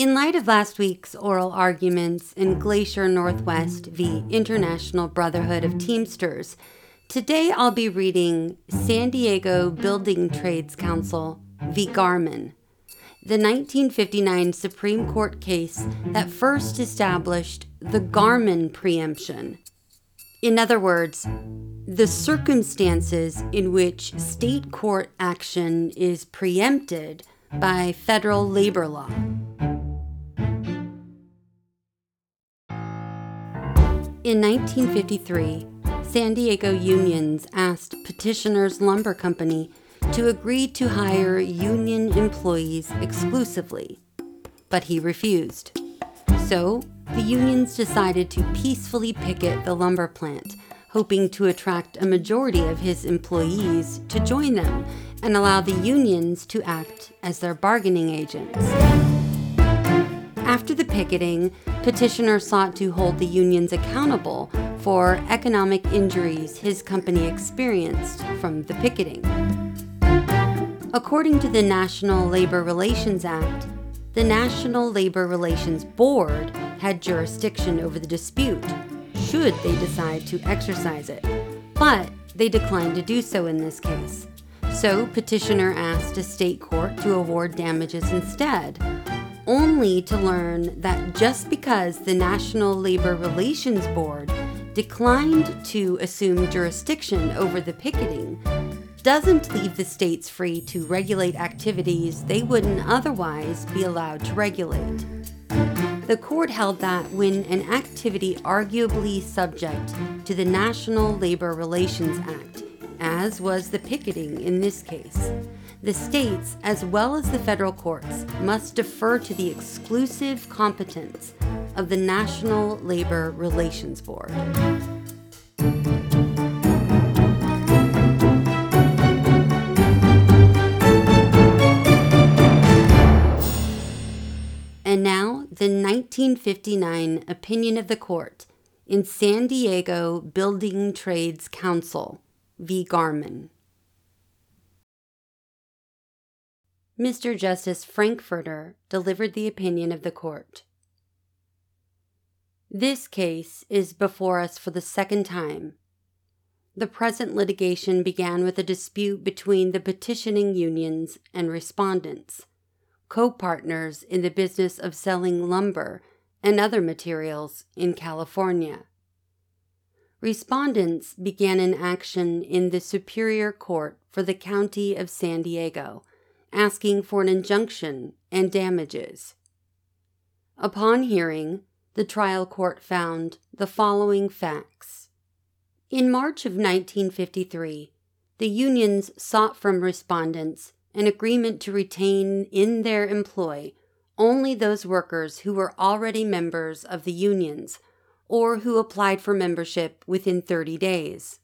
In light of last week's oral arguments in Glacier Northwest v. International Brotherhood of Teamsters, today I'll be reading San Diego Building Trades Council v. Garmon, the 1959 Supreme Court case that first established the Garmon preemption. In other words, the circumstances in which state court action is preempted by federal labor law. In 1953, San Diego unions asked Petitioner's Lumber Company to agree to hire union employees exclusively, but he refused. So, the unions decided to peacefully picket the lumber plant, hoping to attract a majority of his employees to join them and allow the unions to act as their bargaining agents. After the picketing, petitioner sought to hold the unions accountable for economic injuries his company experienced from the picketing. According to the National Labor Relations Act, the National Labor Relations Board had jurisdiction over the dispute, should they decide to exercise it, but they declined to do so in this case. So, petitioner asked a state court to award damages instead, only to learn that just because the National Labor Relations Board declined to assume jurisdiction over the picketing doesn't leave the states free to regulate activities they wouldn't otherwise be allowed to regulate. The court held that when an activity arguably subject to the National Labor Relations Act, as was the picketing in this case, the states, as well as the federal courts, must defer to the exclusive competence of the National Labor Relations Board. And now, the 1959 opinion of the court in San Diego Building Trades Council v. Garmon. Mr. Justice Frankfurter delivered the opinion of the court. This case is before us for the second time. The present litigation began with a dispute between the petitioning unions and respondents, co partners in the business of selling lumber and other materials in California. Respondents began an action in the Superior Court for the County of San Diego asking for an injunction and damages. Upon hearing, the trial court found the following facts. In March of 1953, the unions sought from respondents an agreement to retain in their employ only those workers who were already members of the unions or who applied for membership within 30 days.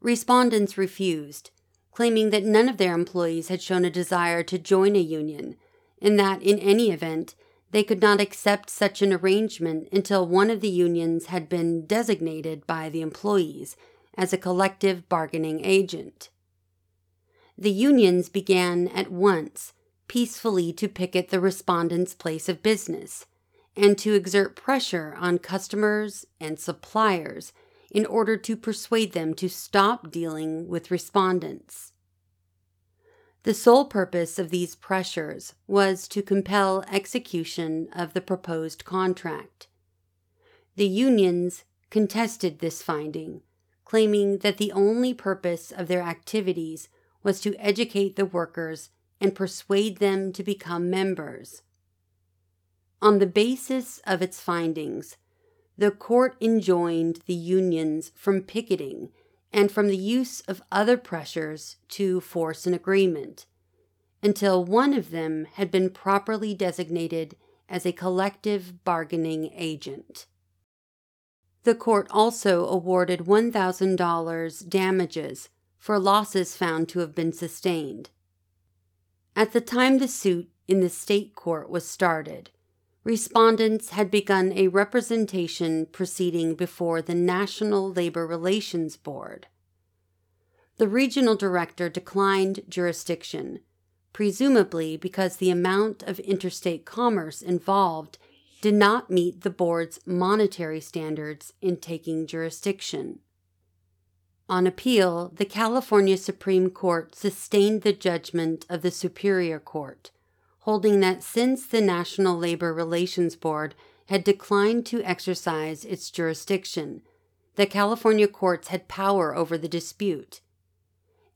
Respondents refused claiming that none of their employees had shown a desire to join a union, and that, in any event, they could not accept such an arrangement until one of the unions had been designated by the employees as a collective bargaining agent. The unions began at once peacefully to picket the respondents' place of business and to exert pressure on customers and suppliers in order to persuade them to stop dealing with respondents. The sole purpose of these pressures was to compel execution of the proposed contract. The unions contested this finding, claiming that the only purpose of their activities was to educate the workers and persuade them to become members. On the basis of its findings, the court enjoined the unions from picketing and from the use of other pressures to force an agreement until one of them had been properly designated as a collective bargaining agent. The court also awarded $1,000 damages for losses found to have been sustained. At the time the suit in the state court was started, respondents had begun a representation proceeding before the National Labor Relations Board. The regional director declined jurisdiction, presumably because the amount of interstate commerce involved did not meet the board's monetary standards in taking jurisdiction. On appeal, the California Supreme Court sustained the judgment of the Superior Court, holding that since the National Labor Relations Board had declined to exercise its jurisdiction, the California courts had power over the dispute.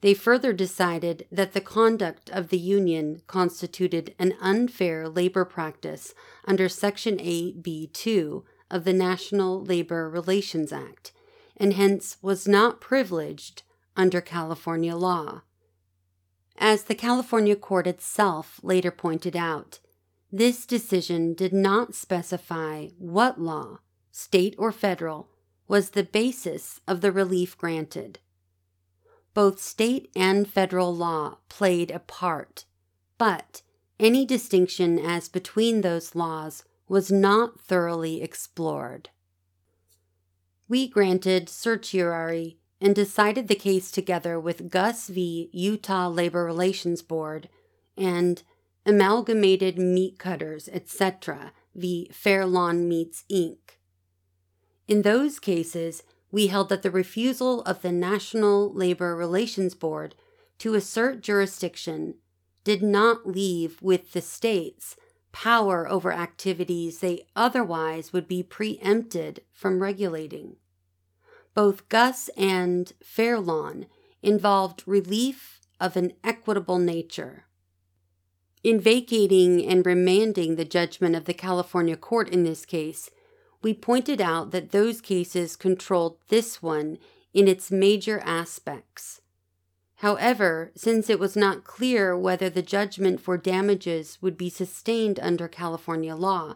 They further decided that the conduct of the union constituted an unfair labor practice under Section 8b2 of the National Labor Relations Act, and hence was not privileged under California law. As the California court itself later pointed out, this decision did not specify what law, state or federal, was the basis of the relief granted. Both state and federal law played a part, but any distinction as between those laws was not thoroughly explored. We granted certiorari and decided the case together with Guss v. Utah Labor Relations Board and Amalgamated Meat Cutters, etc., v. Fairlawn Meats, Inc. In those cases, we held that the refusal of the National Labor Relations Board to assert jurisdiction did not leave with the states power over activities they otherwise would be preempted from regulating. Both Guss and Fairlawn involved relief of an equitable nature. In vacating and remanding the judgment of the California court in this case, we pointed out that those cases controlled this one in its major aspects. However, since it was not clear whether the judgment for damages would be sustained under California law,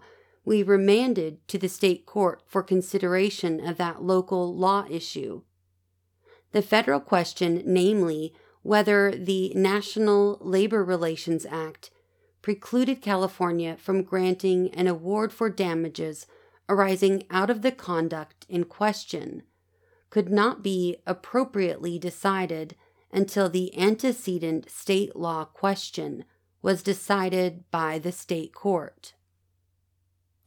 we remanded to the state court for consideration of that local law issue. The federal question, namely, whether the National Labor Relations Act precluded California from granting an award for damages arising out of the conduct in question could not be appropriately decided until the antecedent state law question was decided by the state court.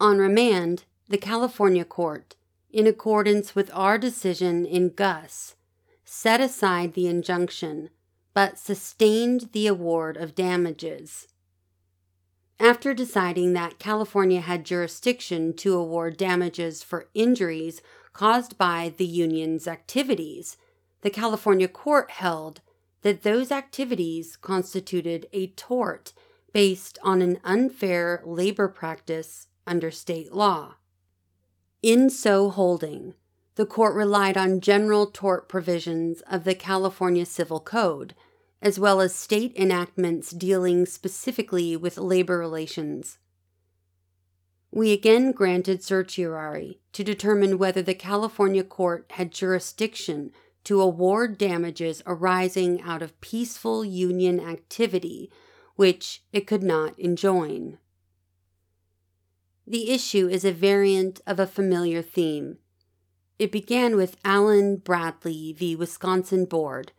On remand, the California court, in accordance with our decision in Guss, set aside the injunction but sustained the award of damages. After deciding that California had jurisdiction to award damages for injuries caused by the union's activities, the California court held that those activities constituted a tort based on an unfair labor practice under state law. In so holding, the court relied on general tort provisions of the California Civil Code as well as state enactments dealing specifically with labor relations. We again granted certiorari to determine whether the California court had jurisdiction to award damages arising out of peaceful union activity which it could not enjoin. The issue is a variant of a familiar theme. It began with Allen Bradley v. Wisconsin Board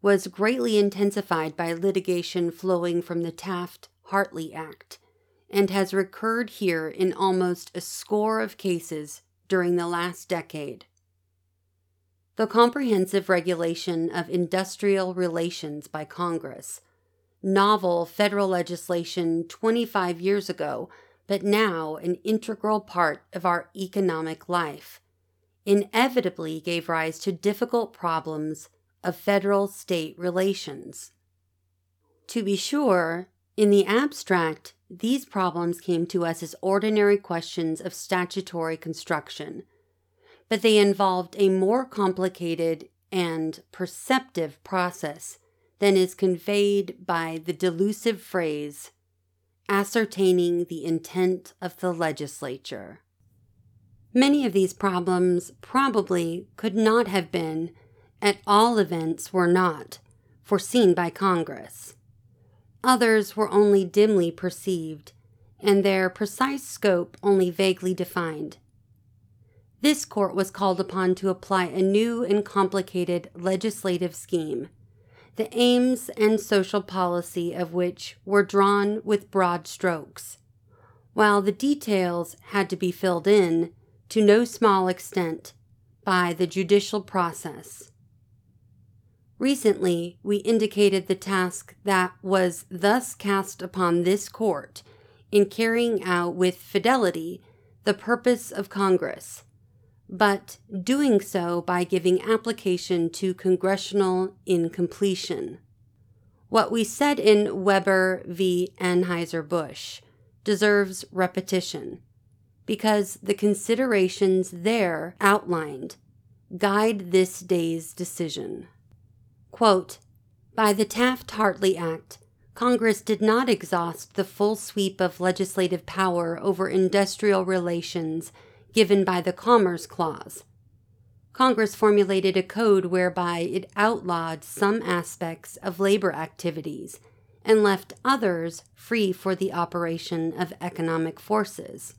was greatly intensified by litigation flowing from the Taft Hartley Act and has recurred here in almost a score of cases during the last decade. The comprehensive regulation of industrial relations by Congress, novel federal legislation 25 years ago, but now an integral part of our economic life, inevitably gave rise to difficult problems of federal state relations. To be sure, in the abstract, these problems came to us as ordinary questions of statutory construction, but they involved a more complicated and perceptive process than is conveyed by the delusive phrase ascertaining the intent of the legislature. Many of these problems probably could not have been at all events were not, foreseen by Congress. Others were only dimly perceived, and their precise scope only vaguely defined. This court was called upon to apply a new and complicated legislative scheme the aims and social policy of which were drawn with broad strokes, while the details had to be filled in, to no small extent, by the judicial process. Recently, we indicated the task that was thus cast upon this court in carrying out with fidelity the purpose of Congress, but doing so by giving application to congressional incompletion. What we said in Weber v. Anheuser-Busch deserves repetition because the considerations there outlined guide this day's decision. Quote, By the Taft Hartley Act, Congress did not exhaust the full sweep of legislative power over industrial relations given by the Commerce Clause. Congress formulated a code whereby it outlawed some aspects of labor activities and left others free for the operation of economic forces.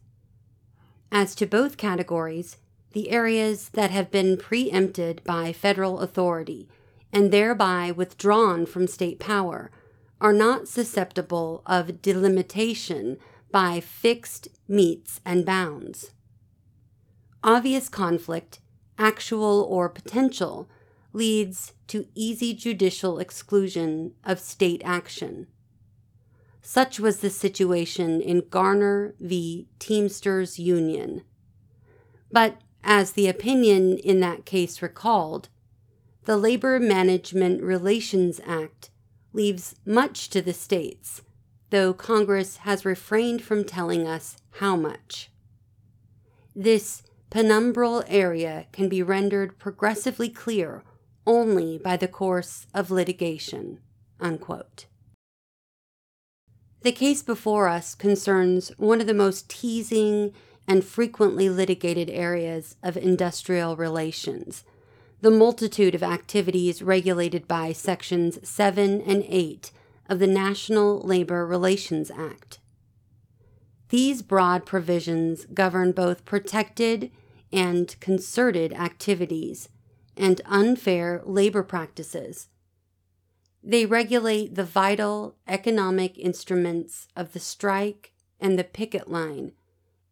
As to both categories, the areas that have been preempted by federal authority and thereby withdrawn from state power, are not susceptible of delimitation by fixed metes and bounds. Obvious conflict, actual or potential, leads to easy judicial exclusion of state action. Such was the situation in Garner v. Teamsters Union. But, as the opinion in that case recalled, the Labor Management Relations Act leaves much to the states, though Congress has refrained from telling us how much. This penumbral area can be rendered progressively clear only by the course of litigation. Unquote. The case before us concerns one of the most teasing and frequently litigated areas of industrial relations the multitude of activities regulated by Sections 7 and 8 of the National Labor Relations Act. These broad provisions govern both protected and concerted activities and unfair labor practices. They regulate the vital economic instruments of the strike and the picket line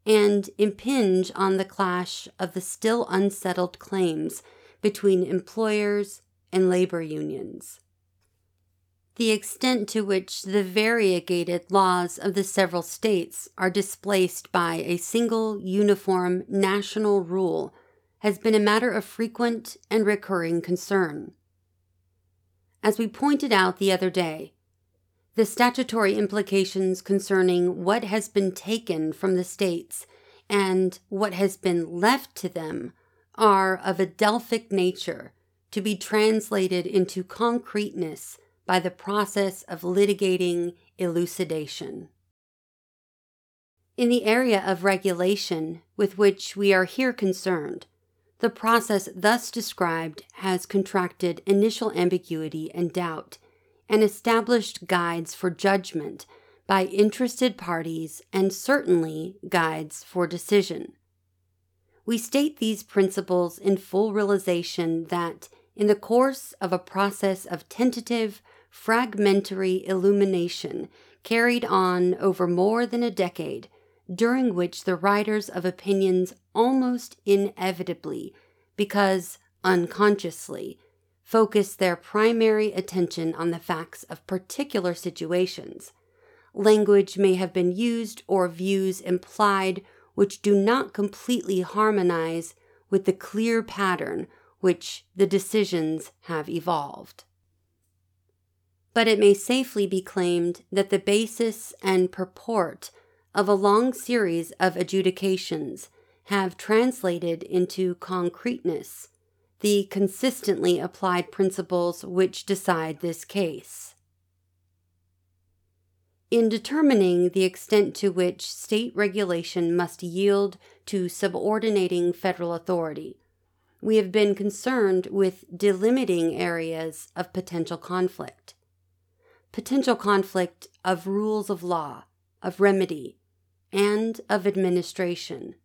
and impinge on the clash of the still unsettled claims between employers and labor unions. The extent to which the variegated laws of the several states are displaced by a single uniform national rule has been a matter of frequent and recurring concern. As we pointed out the other day, the statutory implications concerning what has been taken from the states and what has been left to them are of a Delphic nature to be translated into concreteness by the process of litigating elucidation. In the area of regulation with which we are here concerned, the process thus described has contracted initial ambiguity and doubt and established guides for judgment by interested parties and certainly guides for decision. We state these principles in full realization that, in the course of a process of tentative, fragmentary illumination carried on over more than a decade, during which the writers of opinions almost inevitably, because unconsciously, focus their primary attention on the facts of particular situations. Language may have been used or views implied which do not completely harmonize with the clear pattern which the decisions have evolved. But it may safely be claimed that the basis and purport of a long series of adjudications have translated into concreteness the consistently applied principles which decide this case. In determining the extent to which state regulation must yield to subordinating federal authority, we have been concerned with delimiting areas of potential conflict. Potential conflict of rules of law, of remedy, and of administration.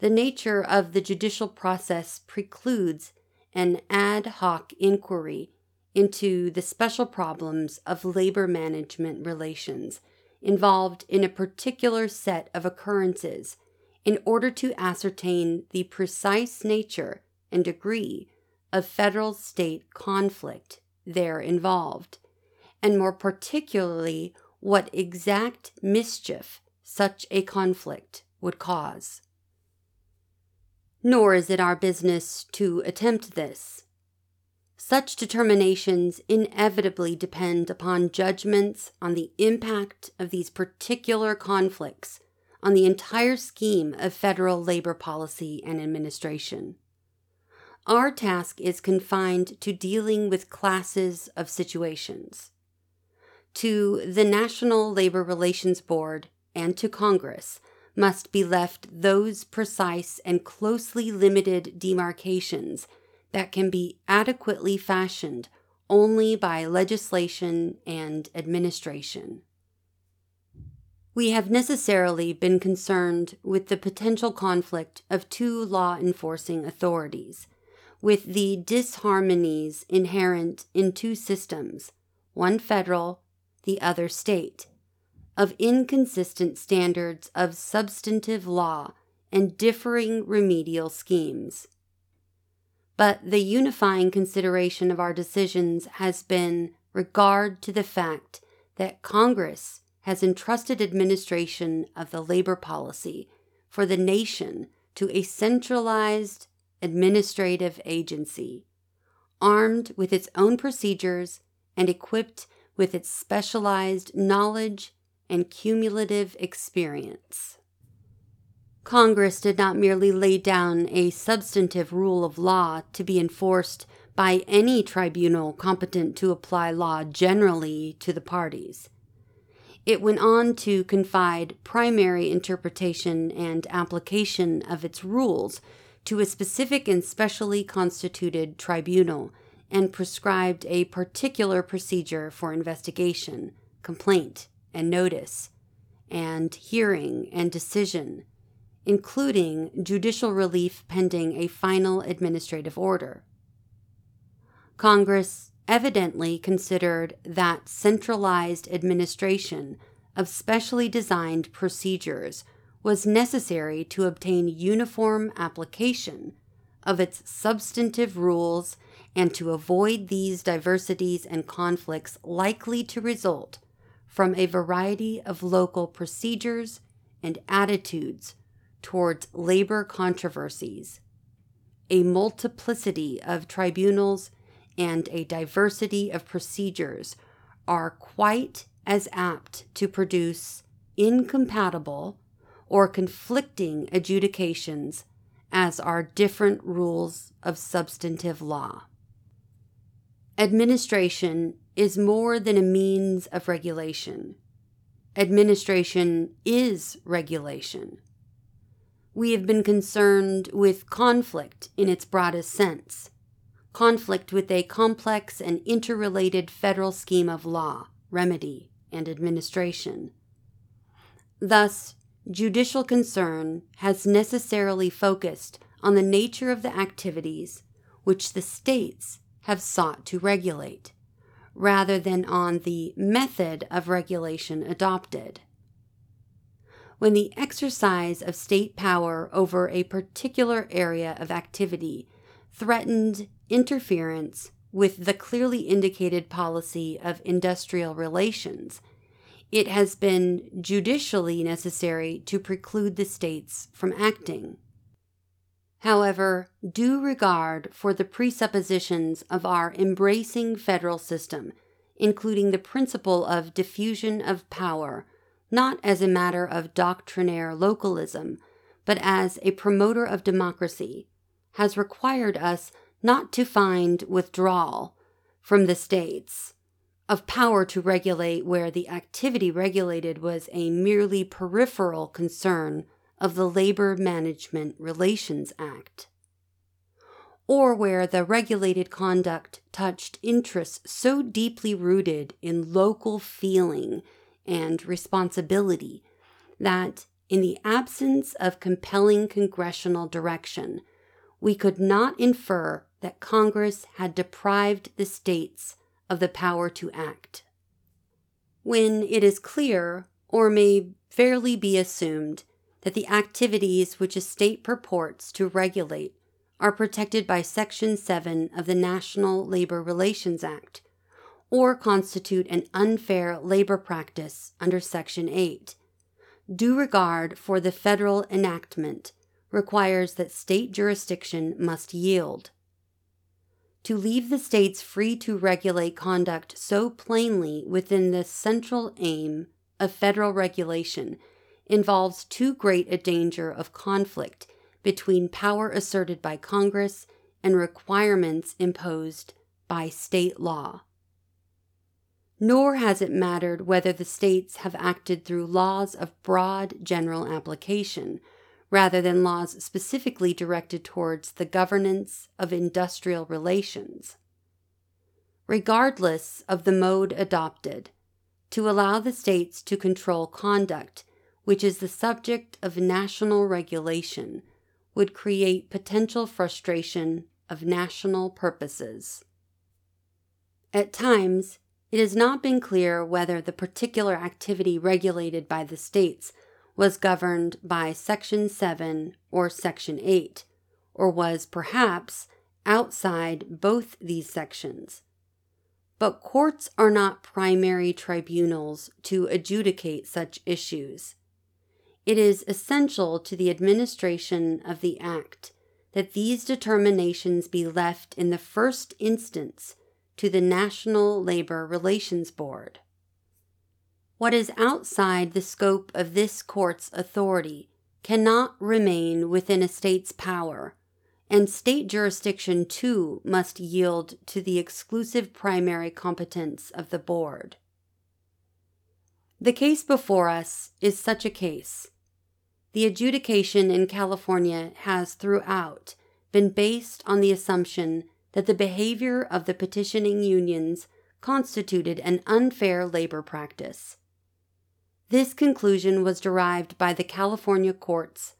The nature of the judicial process precludes an ad hoc inquiry into the special problems of labor management relations involved in a particular set of occurrences in order to ascertain the precise nature and degree of federal state conflict there involved, and more particularly what exact mischief such a conflict would cause. Nor is it our business to attempt this. Such determinations inevitably depend upon judgments on the impact of these particular conflicts on the entire scheme of federal labor policy and administration. Our task is confined to dealing with classes of situations. To the National Labor Relations Board and to Congress must be left those precise and closely limited demarcations that can be adequately fashioned only by legislation and administration. We have necessarily been concerned with the potential conflict of two law enforcing authorities, with the disharmonies inherent in two systems, one federal, the other state, of inconsistent standards of substantive law and differing remedial schemes. But the unifying consideration of our decisions has been regard to the fact that Congress has entrusted administration of the labor policy for the nation to a centralized administrative agency, armed with its own procedures and equipped with its specialized knowledge and cumulative experience. Congress did not merely lay down a substantive rule of law to be enforced by any tribunal competent to apply law generally to the parties. It went on to confide primary interpretation and application of its rules to a specific and specially constituted tribunal and prescribed a particular procedure for investigation, complaint, and notice, and hearing and decision, including judicial relief pending a final administrative order. Congress evidently considered that centralized administration of specially designed procedures was necessary to obtain uniform application of its substantive rules and to avoid these diversities and conflicts likely to result from a variety of local procedures and attitudes towards labor controversies, a multiplicity of tribunals and a diversity of procedures are quite as apt to produce incompatible or conflicting adjudications as are different rules of substantive law. Administration is more than a means of regulation. Administration is regulation. We have been concerned with conflict in its broadest sense conflict with a complex and interrelated federal scheme of law, remedy, and administration. Thus, judicial concern has necessarily focused on the nature of the activities which the states have sought to regulate, rather than on the method of regulation adopted. When the exercise of state power over a particular area of activity threatened interference with the clearly indicated policy of industrial relations, it has been judicially necessary to preclude the states from acting. However, due regard for the presuppositions of our embracing federal system, including the principle of diffusion of power, not as a matter of doctrinaire localism, but as a promoter of democracy, has required us not to find withdrawal from the states of power to regulate where the activity regulated was a merely peripheral concern of the Labor Management Relations Act, or where the regulated conduct touched interests so deeply rooted in local feeling and responsibility that, in the absence of compelling congressional direction, we could not infer that Congress had deprived the states of the power to act. When it is clear, or may fairly be assumed, that the activities which a state purports to regulate are protected by Section 7 of the National Labor Relations Act, or constitute an unfair labor practice under Section 8. Due regard for the federal enactment requires that state jurisdiction must yield. To leave the states free to regulate conduct so plainly within the central aim of federal regulation involves too great a danger of conflict between power asserted by Congress and requirements imposed by state law. Nor has it mattered whether the states have acted through laws of broad general application rather than laws specifically directed towards the governance of industrial relations. Regardless of the mode adopted, to allow the states to control conduct which is the subject of national regulation would create potential frustration of national purposes. At times, it has not been clear whether the particular activity regulated by the states was governed by Section 7 or Section 8, or was perhaps outside both these sections. But courts are not primary tribunals to adjudicate such issues. It is essential to the administration of the Act that these determinations be left in the first instance to the National Labor Relations Board. What is outside the scope of this court's authority cannot remain within a state's power, and state jurisdiction too must yield to the exclusive primary competence of the board. The case before us is such a case. The adjudication in California has throughout been based on the assumption that the behavior of the petitioning unions constituted an unfair labor practice. This conclusion was derived by the California courts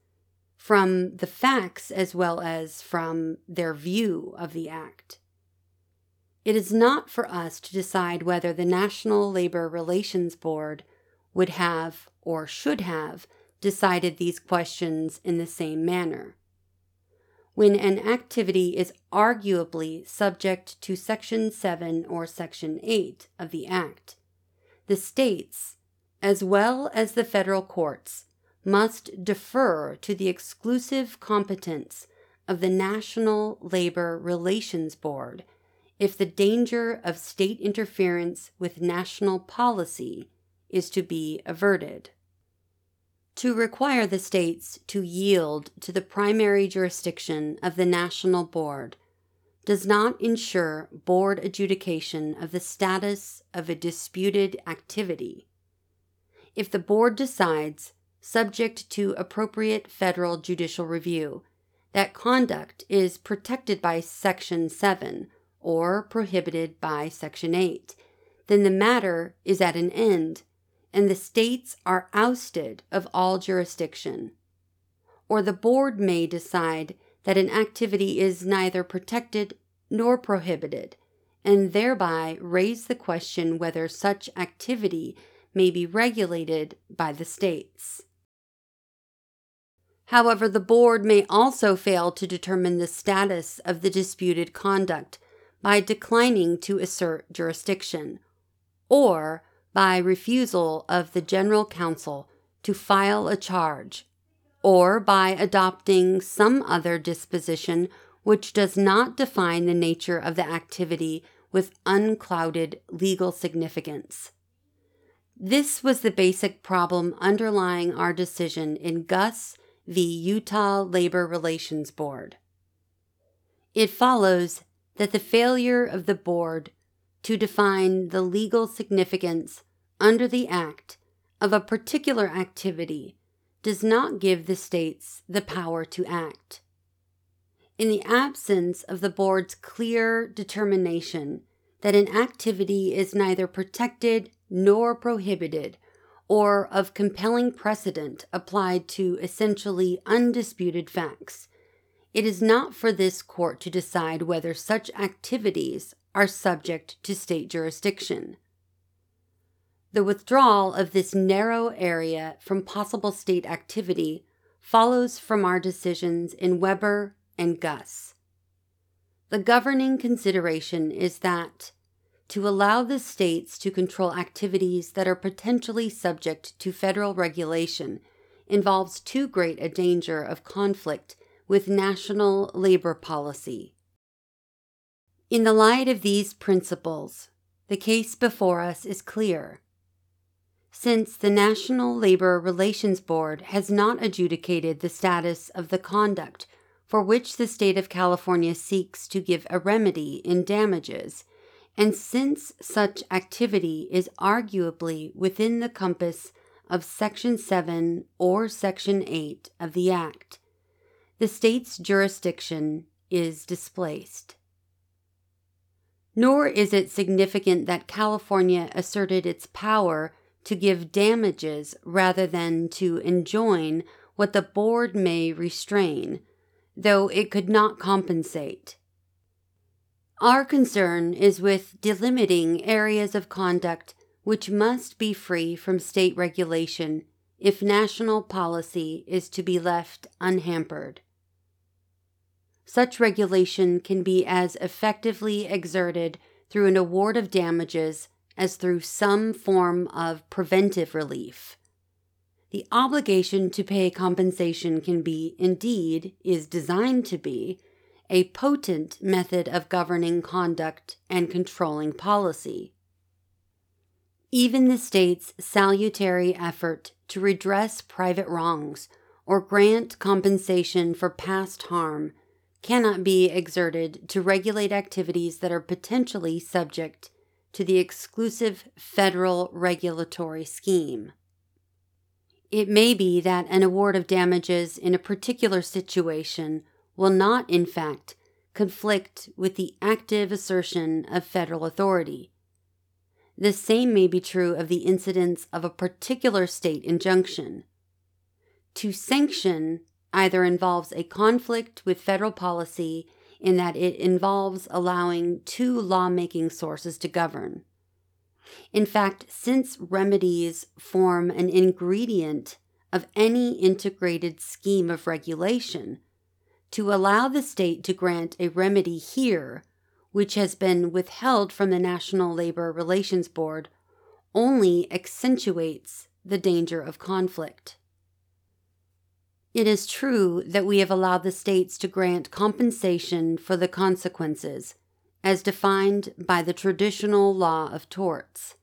from the facts as well as from their view of the act. It is not for us to decide whether the National Labor Relations Board would have or should have decided these questions in the same manner. When an activity is arguably subject to Section 7 or Section 8 of the Act, the states as well as the federal courts, must defer to the exclusive competence of the National Labor Relations Board if the danger of state interference with national policy is to be averted. To require the states to yield to the primary jurisdiction of the National Board does not ensure board adjudication of the status of a disputed activity. If the board decides, subject to appropriate federal judicial review, that conduct is protected by Section 7 or prohibited by Section 8, then the matter is at an end and the states are ousted of all jurisdiction. Or the board may decide that an activity is neither protected nor prohibited, and thereby raise the question whether such activity may be regulated by the states. However, the board may also fail to determine the status of the disputed conduct by declining to assert jurisdiction, or by refusal of the General Counsel to file a charge, or by adopting some other disposition which does not define the nature of the activity with unclouded legal significance. This was the basic problem underlying our decision in Guss v. Utah Labor Relations Board. It follows that the failure of the board to define the legal significance under the Act of a particular activity does not give the states the power to act. In the absence of the board's clear determination that an activity is neither protected nor prohibited, or of compelling precedent applied to essentially undisputed facts. It is not for this court to decide whether such activities are subject to state jurisdiction. The withdrawal of this narrow area from possible state activity follows from our decisions in Weber and Guss. The governing consideration is that to allow the states to control activities that are potentially subject to federal regulation involves too great a danger of conflict with national labor policy. In the light of these principles, the case before us is clear. Since the National Labor Relations Board has not adjudicated the status of the conduct for which the state of California seeks to give a remedy in damages, and since such activity is arguably within the compass of Section 7 or Section 8 of the Act, the state's jurisdiction is displaced. Nor is it significant that California asserted its power to give damages rather than to enjoin what the board may restrain, though it could not compensate. Our concern is with delimiting areas of conduct which must be free from state regulation if national policy is to be left unhampered. Such regulation can be as effectively exerted through an award of damages as through some form of preventive relief. The obligation to pay compensation can be, indeed, is designed to be, a potent method of governing conduct and controlling policy. Even the state's salutary effort to redress private wrongs or grant compensation for past harm cannot be exerted to regulate activities that are potentially subject to the exclusive federal regulatory scheme. It may be that an award of damages in a particular situation will not, in fact, conflict with the active assertion of federal authority. The same may be true of the incidence of a particular state injunction. To sanction either involves a conflict with federal policy in that it involves allowing two lawmaking sources to govern. In fact, since remedies form an ingredient of any integrated scheme of regulation, to allow the state to grant a remedy here, which has been withheld from the National Labor Relations Board, only accentuates the danger of conflict. It is true that we have allowed the states to grant compensation for the consequences, as defined by the traditional law of torts,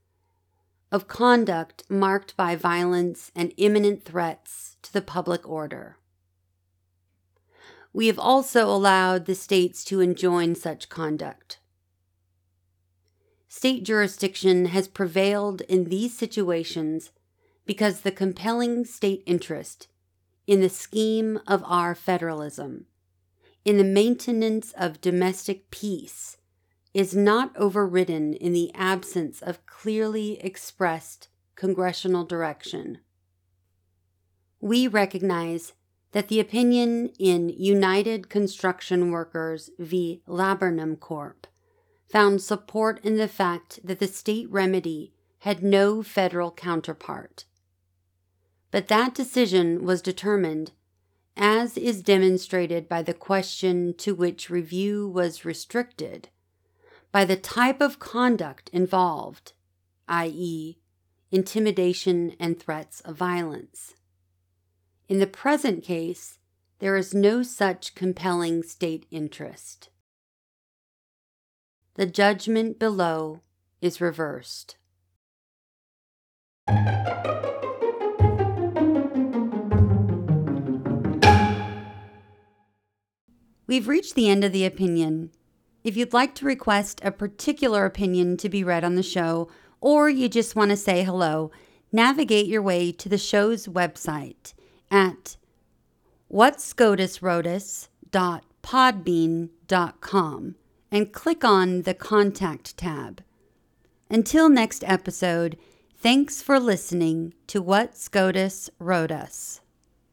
of conduct marked by violence and imminent threats to the public order. We have also allowed the states to enjoin such conduct. State jurisdiction has prevailed in these situations because the compelling state interest in the scheme of our federalism, in the maintenance of domestic peace, is not overridden in the absence of clearly expressed congressional direction. We recognize that the opinion in United Construction Workers v. Laburnum Corp. found support in the fact that the state remedy had no federal counterpart but that decision was determined, as is demonstrated by the question to which review was restricted, by the type of conduct involved, i.e., intimidation and threats of violence. In the present case, there is no such compelling state interest. The judgment below is reversed. We've reached the end of the opinion. If you'd like to request a particular opinion to be read on the show, or you just want to say hello, navigate your way to the show's website at whatscotuswroteus.podbean.com and click on the Contact tab. Until next episode, thanks for listening to What SCOTUS Wrote Us.